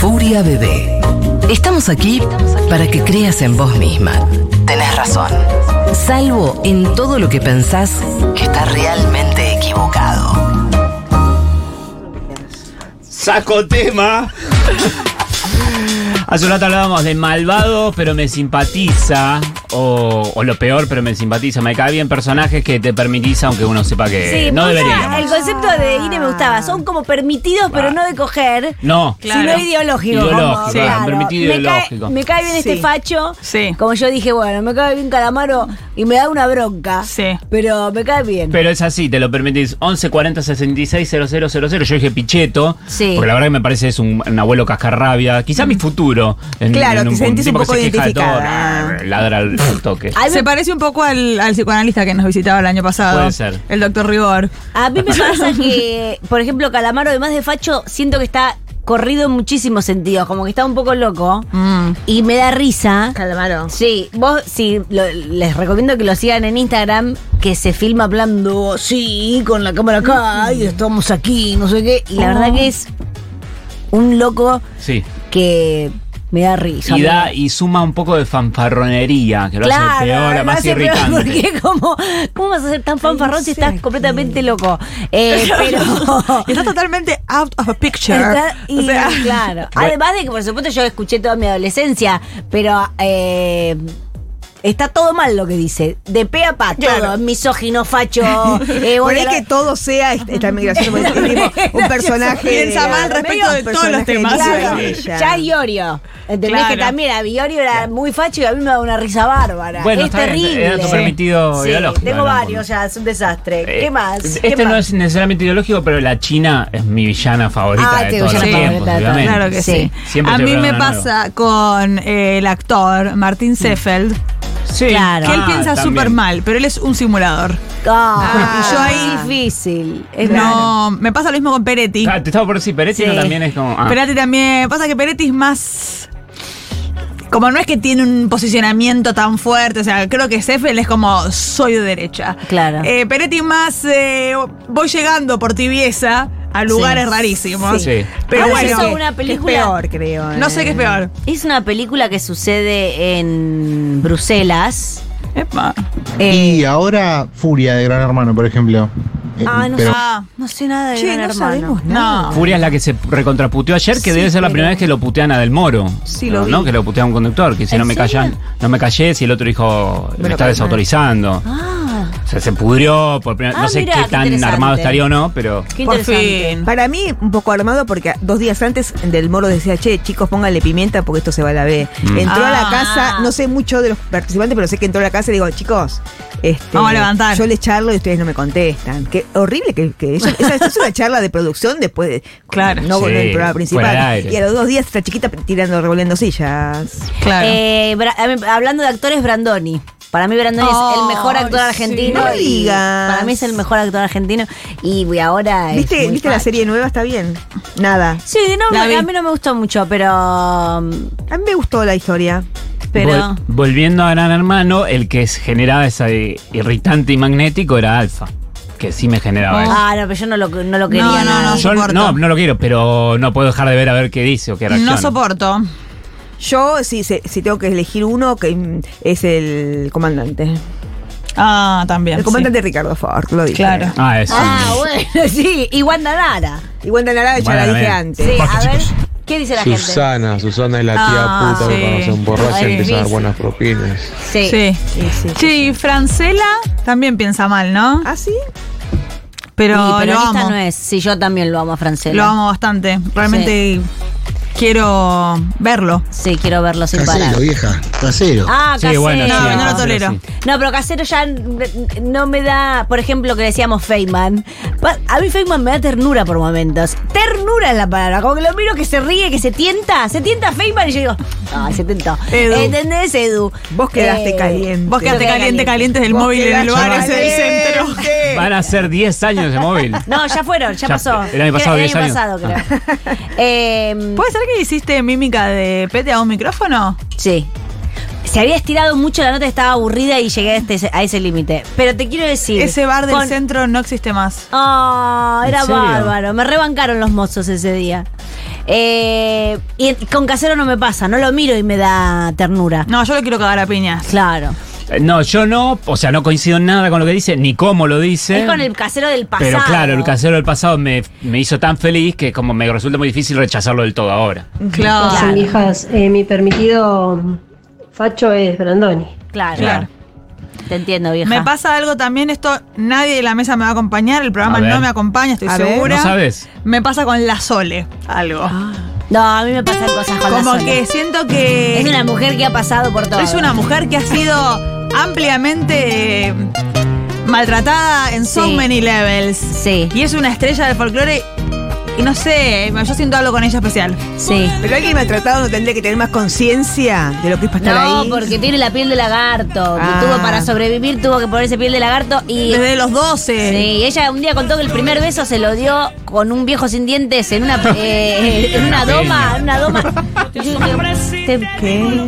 Furia Bebé. Estamos aquí para que creas en vos misma. Tenés razón. Salvo en todo lo que pensás que está realmente equivocado. Saco tema. Hace un rato hablábamos de malvado, pero me simpatiza. O, o lo peor, pero me simpatiza. Me cae bien personajes que te permitís, aunque uno sepa que Sí, no deberíamos. El concepto de Ine me gustaba. Son como permitidos, pero Ah. no de coger. No. Claro. Sino ideológico. Ideológico, como, claro, permitido me ideológico. Cae, me cae bien este Sí. facho. Sí. Como yo dije, bueno, me cae bien Calamaro y me da una bronca. Sí. Pero me cae bien. Pero es así, te lo permitís. 11 40 66 000. Yo dije Pichetto. Sí. Porque la verdad que me parece es un, un abuelo cascarrabia. Quizá mi futuro. En, Claro, en te sentís tipo un poco que se queja de todo, identificada. nah, Ladra al, al toque. Se parece un poco al, al psicoanalista que nos visitaba el año pasado. Puede ser. El doctor Rigor. a mí me pasa que, por ejemplo, Calamaro, además de facho, siento que está corrido en muchísimos sentidos. Como que está un poco loco. Mm. Y me da risa. Calamaro. Sí, vos sí, lo- les recomiendo que lo sigan en Instagram, que se filma hablando, sí, con la cámara acá, y estamos aquí, no sé qué. Y la verdad que es un loco Sí. que me da risa. Y, me da, y suma un poco de fanfarronería, que lo hace peor, lo más hace peor, irritante. Porque como, ¿cómo vas a ser tan fanfarrón si estás completamente loco? Eh, pero... Está totalmente out of picture. Está- y, o sea, claro. Además de que, por supuesto, yo escuché toda mi adolescencia, pero eh, está todo mal lo que dice. De pe a pa, Claro. todo. Misógino, facho. eh, Por ahí la- que todo sea esta migración, es un personaje. Piensa mal respecto de todos los temas. Claro, ya Iorio. ¿Entendés Claro. que también a Iorio era muy facho y a mí me da una risa bárbara? Bueno, es terrible. era tu permitido Sí, ideológico, Tengo varios ya, es un desastre. Eh, ¿Qué más? ¿Qué Este no más? es necesariamente ideológico, pero la China es mi villana favorita Ah, de tu todos los villana tiempos. Claro que sí. Sí. A mí me pasa con eh, el actor Martín Seffeld, Sí. Claro. que él Ah, piensa también. súper mal, pero él es un simulador. Ah, y yo ahí- es difícil. Es No, me pasa lo mismo con Peretti. Ah, te estaba por decir, Peretti Sí. no también es como. ah. Peretti también. Pasa que Peretti es más. Como no es que tiene un posicionamiento tan fuerte, o sea, creo que Seffel es como soy de derecha. Claro. Eh, Peretti más eh, voy llegando por tibieza a lugares Sí. rarísimos. Sí. Pero Ah, bueno, hizo una Es película. peor, creo. no sé qué es peor. Es una película que sucede en Bruselas. Epa. Eh, Y ahora Furia de Gran Hermano, por ejemplo. Eh, ah, no, pero- sé, Ah. no sé nada de Che, Gran no Hermano. sabemos nada. No. Furia es la que se recontraputeó ayer, que Sí, debe ser la pero- primera vez que lo putean a Del Moro. Sí, ¿no? lo vi. ¿no? Que lo putea a un conductor, que si ¿En no me serio? callan, no me callé, si el otro dijo me Bueno, está desautorizando. Ah, O sea, se pudrió por primera Ah, No sé mirá, qué qué tan armado estaría o no, pero. qué Por interesante. fin. Para mí, un poco armado, porque dos días antes del moro decía, che, chicos, pónganle pimienta porque esto se va a la B. Mm. Entró a la Ah. casa, no sé mucho de los participantes, pero sé que entró a la casa y digo, chicos, este, Vamos a levantar. Yo les charlo y ustedes no me contestan. Qué horrible que, que eso, esa, esa es una charla de producción después de. Claro. No Sí, con el programa principal. Y a los dos días esta chiquita tirando, revolviendo sillas. Claro. Eh, hablando de actores, Brandoni. Para mí Brandoni es el mejor actor sí. argentino. No digas. Para mí es el mejor actor argentino. Y ahora. ¿Viste, ¿viste la serie nueva? Está bien. Nada. Sí, no, a mí no me gustó mucho, pero. A mí me gustó la historia. pero Vol- volviendo a Gran Hermano, el que es- generaba ese irritante y magnético era Alfa. Que sí me generaba eso. Ah, no, pero yo no lo, no lo quería. No, no, no, Yo no, no lo quiero, pero no puedo dejar de ver a ver qué dice o qué reacciona. no soporto. Yo, si, si, tengo que elegir uno, que mm, es el comandante. Ah, también. El comandante Ricardo Ford, lo dije. Claro. Ah, eso. Ah, bueno, sí. Y Wanda Nara. Y Wanda Nara ya Bueno, la dije antes. Sí, a ver. ¿Qué dice la gente? Susana, Susana es la tía Ah, puta sí. que cuando se emborracha Ay, empieza a dar buenas propinas. Sí. Sí. Sí, sí. Sí, Francela también piensa mal, ¿no? ¿Ah, sí? Pero, y lo amo. no es. Sí, yo también lo amo a Francela. Lo amo bastante. Realmente quiero verlo. Sí, quiero verlo sin parar. Casero, vieja. Casero. Ah, Sí, casero. bueno, sí, No, no lo Casero, tolero. sí. No, pero casero ya no me da, por ejemplo, que decíamos Feynman. Pa- A mí Feynman me da ternura por momentos. Ternura es la palabra. Como que lo miro que se ríe, que se tienta. Se tienta Feynman y yo digo, ay, se tentó. Edu. ¿Entendés, Edu? Vos quedaste Eh, caliente. Vos quedaste caliente, caliente. del Vos móvil en el quedaste lugar ese del caliente. centro. Van a ser 10 años de móvil. No, ya fueron, ya, Ya, pasó. el año pasado, El 10 año años. pasado, creo. Eh, ¿Puede ser que hiciste mímica de pete a un micrófono? Sí. Se había estirado mucho la nota, estaba aburrida y llegué a, este- a ese límite. Pero te quiero decir. Ese bar del con- centro no existe más. Ah, ¿En era serio? bárbaro. Me rebancaron los mozos ese día. Eh, y con casero no me pasa, no lo miro y me da ternura. No, yo lo quiero cagar a piñas. Claro. Eh, No, yo no, o sea, no coincido en nada con lo que dice, ni cómo lo dice. Es con el casero del pasado. Pero claro, el casero del pasado me, me hizo tan feliz que como me resulta muy difícil rechazarlo del todo ahora. Claro. Claro. Hijas, eh, mi permitido facho es Brandoni. Claro. Claro. Te entiendo, vieja. Me pasa algo también, esto nadie de la mesa me va a acompañar, el programa no me acompaña, estoy A ver. segura. ¿No sabes? Me pasa con la Sole, algo. No, a mí me pasan cosas con la Como Sole. que siento que Es una mujer que ha pasado por todo. es una mujer que ha sido ampliamente eh, maltratada en so Sí. many levels. Sí, Y es una estrella del folclore y no sé, yo siento algo con ella especial. sí. Pero alguien maltratado no tendría que tener más conciencia de lo que es para estar No, ahí. porque tiene la piel de lagarto. Ah. Que tuvo para sobrevivir, tuvo que ponerse piel de lagarto y. Desde los 12. Sí, ella un día contó que el primer beso se lo dio con un viejo sin dientes en una eh, en una doma, en una doma. Yo dije, te,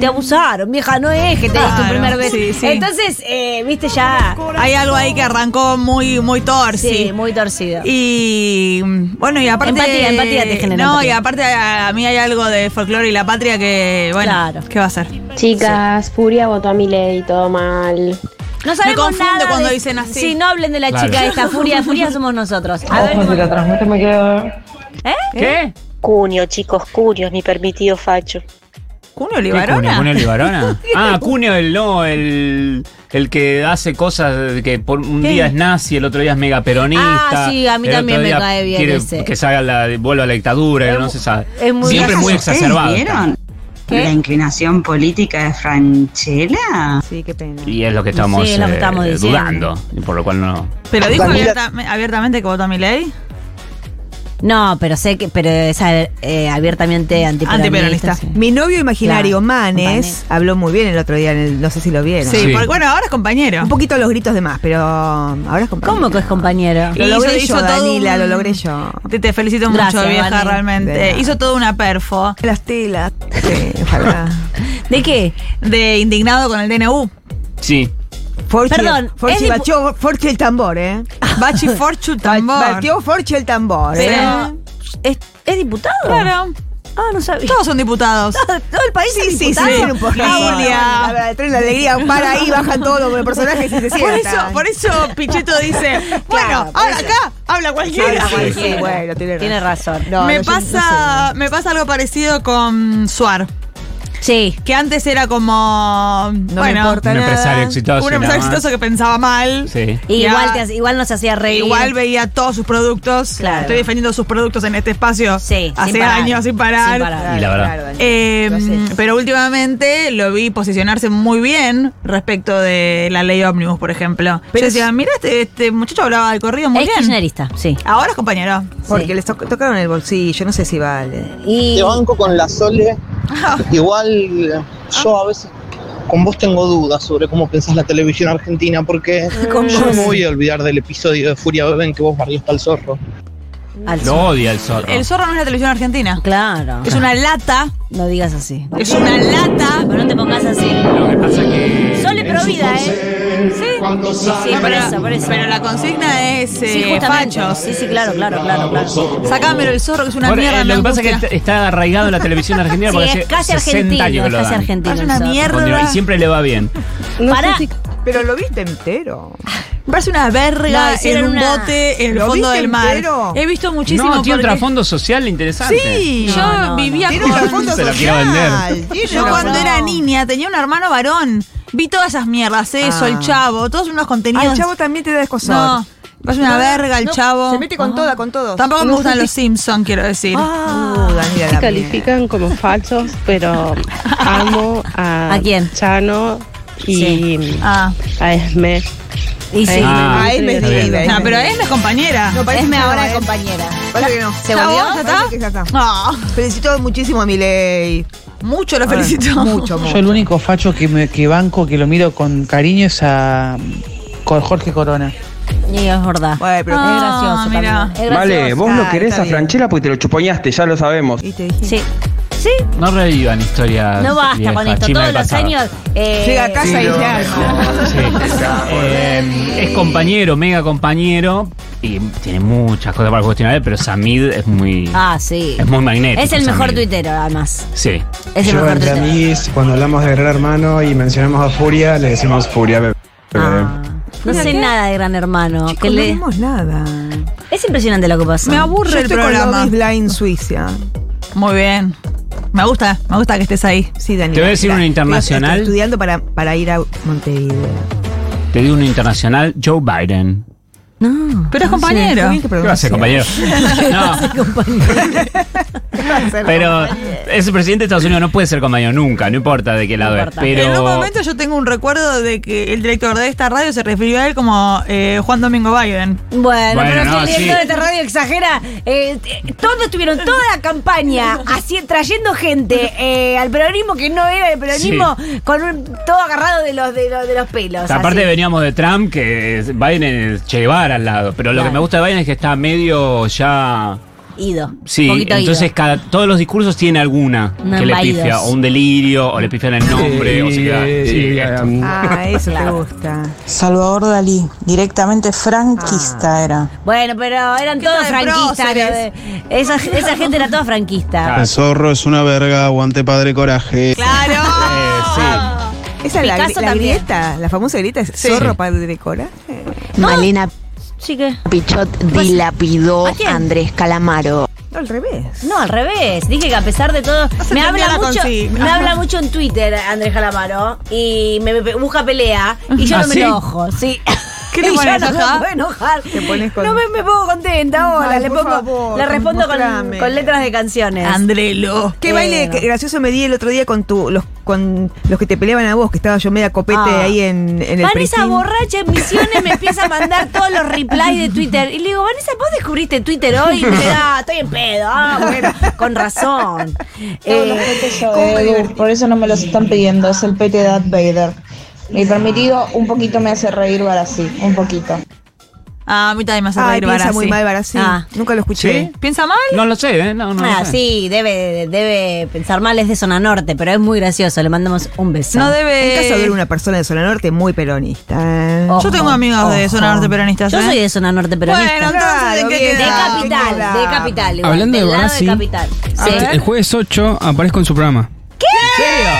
te abusaron, vieja, no es que te diste un primer beso. sí, sí. Entonces, eh, viste ya. Hay algo ahí que arrancó muy, muy torsi. Sí, muy torcido. Y mm, bueno, y aparte. Empatía, empatía te genera No, empatía. y aparte a, a mí hay algo de folclore y la patria que, bueno, Claro. ¿qué va a ser? Chicas, Furia votó a mi ley, todo mal. No sabemos confunde nada cuando de- dicen así. Sí, no hablen de la Claro. chica esta. Furia, Furia somos nosotros. A ver, Ojo, si la transmite me quedo. ¿eh? ¿Qué? Cunio, chicos, Cunio es mi permitido facho. ¿Cunio ¿Qué Olivarona? Cunio? ¿Cunio Olivarona? Ah, Cunio, el no, el, el que hace cosas que por un ¿Qué? día es nazi, el otro día es mega peronista. Ah, sí, a mí también me cae bien quiere ese. Que salga la, vuelva a la dictadura, no se sabe. es muy Siempre muy exacerbado. ¿Vieron ¿Qué? la inclinación política de Franchella? Sí, qué pena. Y es lo que estamos, Sí, es lo que eh, estamos diciendo. dudando. Y por lo cual no. Pero dijo abierta- abiertamente que votó a mi ley. No, pero sé que, pero es eh, abiertamente antiperonista. Antiperonista. sí. Mi novio imaginario, Claro, Manes, habló muy bien el otro día, en el- no sé si lo vieron. Sí, Sí. porque bueno, ahora es compañero. Un poquito los gritos de más, pero ahora es compañero. ¿Cómo que es compañero? Lo Hizo- logré hizo yo, todo Danila, un- lo logré yo. Te, te felicito mucho, vieja, realmente. Hizo toda una perfo Las telas. Sí, ojalá. ¿De qué? de indignado con el DNU. Sí. Forchi, Perdón, Forchi batió Forchi el tambor, ¿eh? Bachi Forchu tambor. Batió Forchi el tambor, ¿eh? ¿Es, es diputado? Claro, Ah, no sabía. todos son diputados. Todo el país Sí, es sí, sí, diputado. sí, poquito. Lilia. Traen la alegría, para ahí, bajan todos los personajes y se Por sientan. eso, por eso Pichito dice, bueno, por ahora eso. acá habla cualquiera. Sí, sí, bueno, tiene, Tiene razón. No, me no, yo- pasa, me pasa algo parecido con Suar, Sí. que antes era como, No me bueno, importa Un nada. empresario exitoso. un empresario nada más. exitoso que pensaba mal. Sí. Y Ya. igual, te igual nos hacía reír. Igual veía todos sus productos. Claro. Estoy defendiendo sus productos en este espacio Sí, hace sin años sin parar. Sin parar. Y la verdad. Eh, sé. pero últimamente lo vi posicionarse muy bien respecto de la ley ómnibus, por ejemplo. Pero Yo decía, mira, este, este muchacho hablaba del corrido muy Es bien. kirchnerista, sí. Ahora es compañero. Porque Sí. les to- tocaron el bolsillo, no sé si vale. Y Te banco con la Sole. Igual eh, yo a veces con vos tengo dudas sobre cómo pensás la televisión argentina porque Con yo no vos. me voy a olvidar del episodio de Furia Bebé en que vos barriaste al zorro. al Lo odia el zorro. El zorro no es la televisión argentina. Claro. Es una lata. No digas así. Es una lata. Pero no te pongas así. Lo que pasa que. Sole pro vida, ¿eh? Sí. Sí, por eso, por eso. Pero la consigna es eh, Sí, justamente. fachos. Sí, sí, claro, claro, claro, claro. Sacámelo el zorro, que es una Ahora, mierda. eh, me lo que pasa es que está- arraigado en la televisión argentina porque es hace casi 60 argentino, años que es lo casi dan. argentino. Es una mierda. Y siempre le va bien. Pará. Pero lo viste entero. Me parece una verga No, en un una- bote en el ¿Lo fondo del mar. entero? He visto muchísimo. No, tiene un porque- trasfondo social interesante. Sí, No, yo no, no. vivía Tiene un con. trasfondo Se la quiero vender. social. Yo un cuando era niña tenía un hermano varón. Vi todas esas mierdas, eso, Ah. el chavo, todos unos Ah, contenidos. el chavo también te da descosor. No, es una No, verga el no, chavo. Se mete con toda, con todos. Tampoco me gustan los si- Simpsons, quiero decir. Uh, Daniela, Se califican como falsos, pero amo a, ¿A quién? Chano y Ah, a Esme. Y sí. Ah, Ah, él me está bien. escribe. no, pero es mi compañera. No, parece Esme no, ahora ¿eh? compañera. Parece que no. ¿Se ¿Ya volvió? vos? ¿Ya está? Parece que ya está. Ah, Felicito muchísimo a Milei. Mucho lo felicito. Mucho, mucho. Yo el único facho que, me, que banco, que lo miro con cariño es a con Jorge Corona. Y es verdad. Bueno, pero Ah, es gracioso mira. Vale, gracioso. vos Ah, lo querés a bien. Franchella porque te lo chupoñaste, ya lo sabemos. Y te dije. Sí. Sí. No revivan historias. No basta viejas, con esto. Todos los años. eh, Llega a casa y ya. Sí. Eh, es compañero, mega compañero. Y tiene muchas cosas para cuestionar, pero Samid es muy. Ah, sí. Es muy magnético. Es el mejor Samid. tuitero, además. Sí. Es el Yo mejor entre amigos, cuando hablamos de Gran Hermano y mencionamos a Furia, le decimos Furia bebé. Ah, no sé qué. nada de Gran Hermano. Chicos, que no le- vimos nada. Es impresionante lo que pasó. Me Yo aburre el estoy con programa. Is Blind Suiza. Muy bien. Me gusta, me gusta que estés ahí. Sí, Daniel. Te voy a decir una internacional. Estoy estudiando para, para ir a Montevideo. Te digo uno internacional, Joe Biden. No. Pero es compañero. Bien que ¿Qué va a ser, compañero? No, pero es el presidente de Estados Unidos, no puede ser compañero nunca, no importa de qué lado es. Pero. En un momento yo tengo un recuerdo de que el director de esta radio se refirió a él como eh, Juan Domingo Biden. Bueno, Bueno, pero no, si el director sí. de esta radio exagera, eh, todos estuvieron toda la campaña así, trayendo gente eh, al peronismo que no era el peronismo, con un- todo agarrado de los, de los, de los pelos. Aparte así. veníamos de Trump, que es- Biden es Che Guevara al lado. Pero lo Claro. que me gusta de Biden es que está medio ya. Ido. Sí, entonces ido. cada, todos los discursos tienen alguna No, que le pifia, o un delirio, o le pifian el nombre, o se queda. Sí, esto. Ah, eso te gusta. Salvador Dalí, directamente franquista era. Bueno, pero eran todos franquistas. eh, Esa, esa gente era toda franquista. El zorro es una verga, aguante padre coraje. ¡Claro! Eh, sí. Esa es la, la también. grieta, la famosa grieta es Sí. zorro padre coraje. Malena Sí que. Pichot dilapidó ¿A quién? a Andrés Calamaro. No, al revés. No, al revés. Dije que a pesar de todo. me habla la mucho. Me habla mucho en Twitter, Andrés Calamaro. Y me, me busca pelea. Y yo ¿Ah, no me sí? enojo. Sí. ¿Qué te Y yo pones, no me ajá? puedo enojar. Te pones con- No me, me pongo contenta. Hola, Ay, le pongo. favor, le respondo con, letras de canciones. Andrelo. Qué Eh, baile que gracioso me di el otro día con tu, los, con los que te peleaban a vos, que estaba yo media copete Ah. ahí en, en el Vanessa borracha en misiones me empieza a mandar todos los replies de Twitter. Y le digo, Vanessa, ¿vos descubriste Twitter hoy? Y me dice, ah, estoy en pedo. Ah, bueno, con razón. Eh, por eso no me los están pidiendo, es el pete de Darth Vader. Mi permitido un poquito me hace reír Barassi, un poquito. Ah, a mí también me hace Ay, reír piensa Barassi. muy mal Barassi. Ah. Nunca lo escuché. ¿Sí? ¿Piensa mal? No lo sé, ¿eh? No, no lo ah, sé. sí, debe, debe pensar mal, es de zona norte, pero es muy gracioso. Le mandamos un beso. No En debe. casa de una persona de zona norte muy peronista. ¿eh? Ojo, Yo tengo amigos de zona norte peronistas. Yo ¿eh? soy de zona norte peronista. Bueno, entonces, ¿en qué Claro, de bien. capital, de capital. igual, Hablando de del lado Barassi, de capital. Sí. El jueves 8 aparezco en su programa. ¿En serio?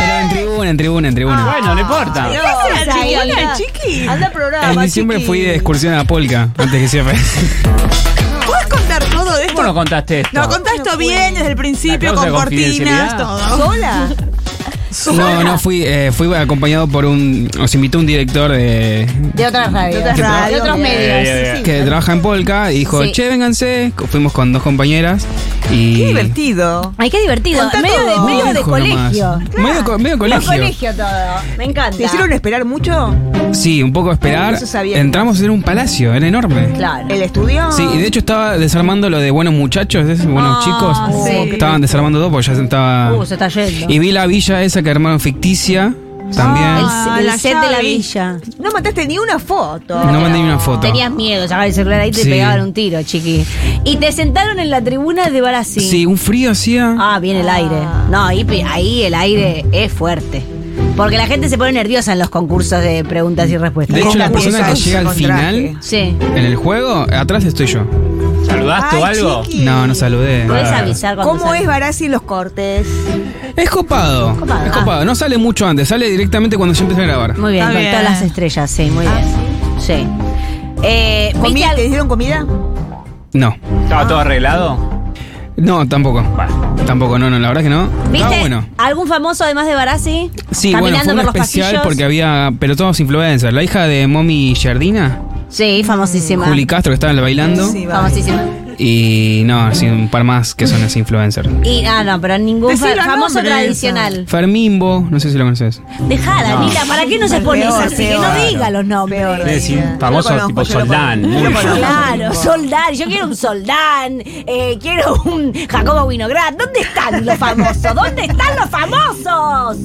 Pero en tribuna, en tribuna, en tribuna. Bueno, no importa. ¿Qué haces, haces ahí? chiqui? Anda- chiqui? Anda al programa, en diciembre chiqui. fui de excursión a Polka, antes que cierre. ¿Puedes contar todo esto? ¿Cómo no contaste esto? No, contá esto bien desde el principio, La con causa de cortinas, confidencialidad. todo. ¿Sola? No, no fui, eh, fui acompañado por un, nos invitó un director de, De otras radios. De otras De otros medios. Eh, que trabaja en Polka y dijo, Sí. che, vénganse. Fuimos con dos compañeras y... Qué divertido. Ay, qué divertido. Contá Medio de, medio de colegio. Medio, co- medio De colegio. colegio todo. Me encanta. ¿Te hicieron esperar mucho? Sí, un poco esperar. Eso sabía. Entramos en un palacio, era enorme. Claro. ¿El estudio? Sí, y de hecho estaba desarmando lo de buenos muchachos, buenos Ah, chicos. sí. Estaban desarmando todo porque ya se estaba... Uh, se está yendo. Y vi la villa esa que armaron ficticia también. El, Ah, el la set de la villa. No mataste ni una foto. no mandé ni una foto. Tenías miedo, sacabas el celular ahí y te Sí. pegaban un tiro, chiqui. Y te sentaron en la tribuna de Barassi. Sí, un frío hacía. Ah, viene el aire. No, ahí, el aire es fuerte. Porque la gente se pone nerviosa en los concursos de preguntas y respuestas. De hecho, la persona que llega al final. Sí. en el juego, atrás estoy yo. ¿Saludaste o algo? chiqui. No, no saludé. Puedes avisar cuando ¿Cómo es Barassi los cortes? Es copado. Copado, Es ah. copado. No sale mucho antes, sale directamente cuando se empieza a grabar. Muy bien, Está con bien. todas las estrellas, sí, muy bien. Sí. Eh, ¿viste ¿Comida? al- ¿Te dieron comida? No. ¿Estaba todo arreglado? No, tampoco. Tampoco, no, no, la verdad que no. ¿Viste Estaba bueno. algún famoso además de Barassi? Sí, bueno, Caminando un por los especial pasillos. porque había, pero todos influencers. La hija de Mommy Jardina, Sí, famosísima. Juli Castro, que estaba bailando. Sí, va. Famosísima. Y no, sí, un par más que son así influencers. Y, ah, no, pero ningún famoso tradicional. Fermimbo, no sé si lo conoces. Dejala, No. mira, ¿para qué no se pone peor, así? Que peor. no diga los nombres. Peor. Es decir, famoso conozco, tipo yo lo Soldán. conozco. muy Yo lo conozco. famoso. Claro, Soldán. Yo quiero un Soldán. eh, quiero un Jacobo Winograd. ¿Dónde están los famosos? ¿Dónde están los famosos?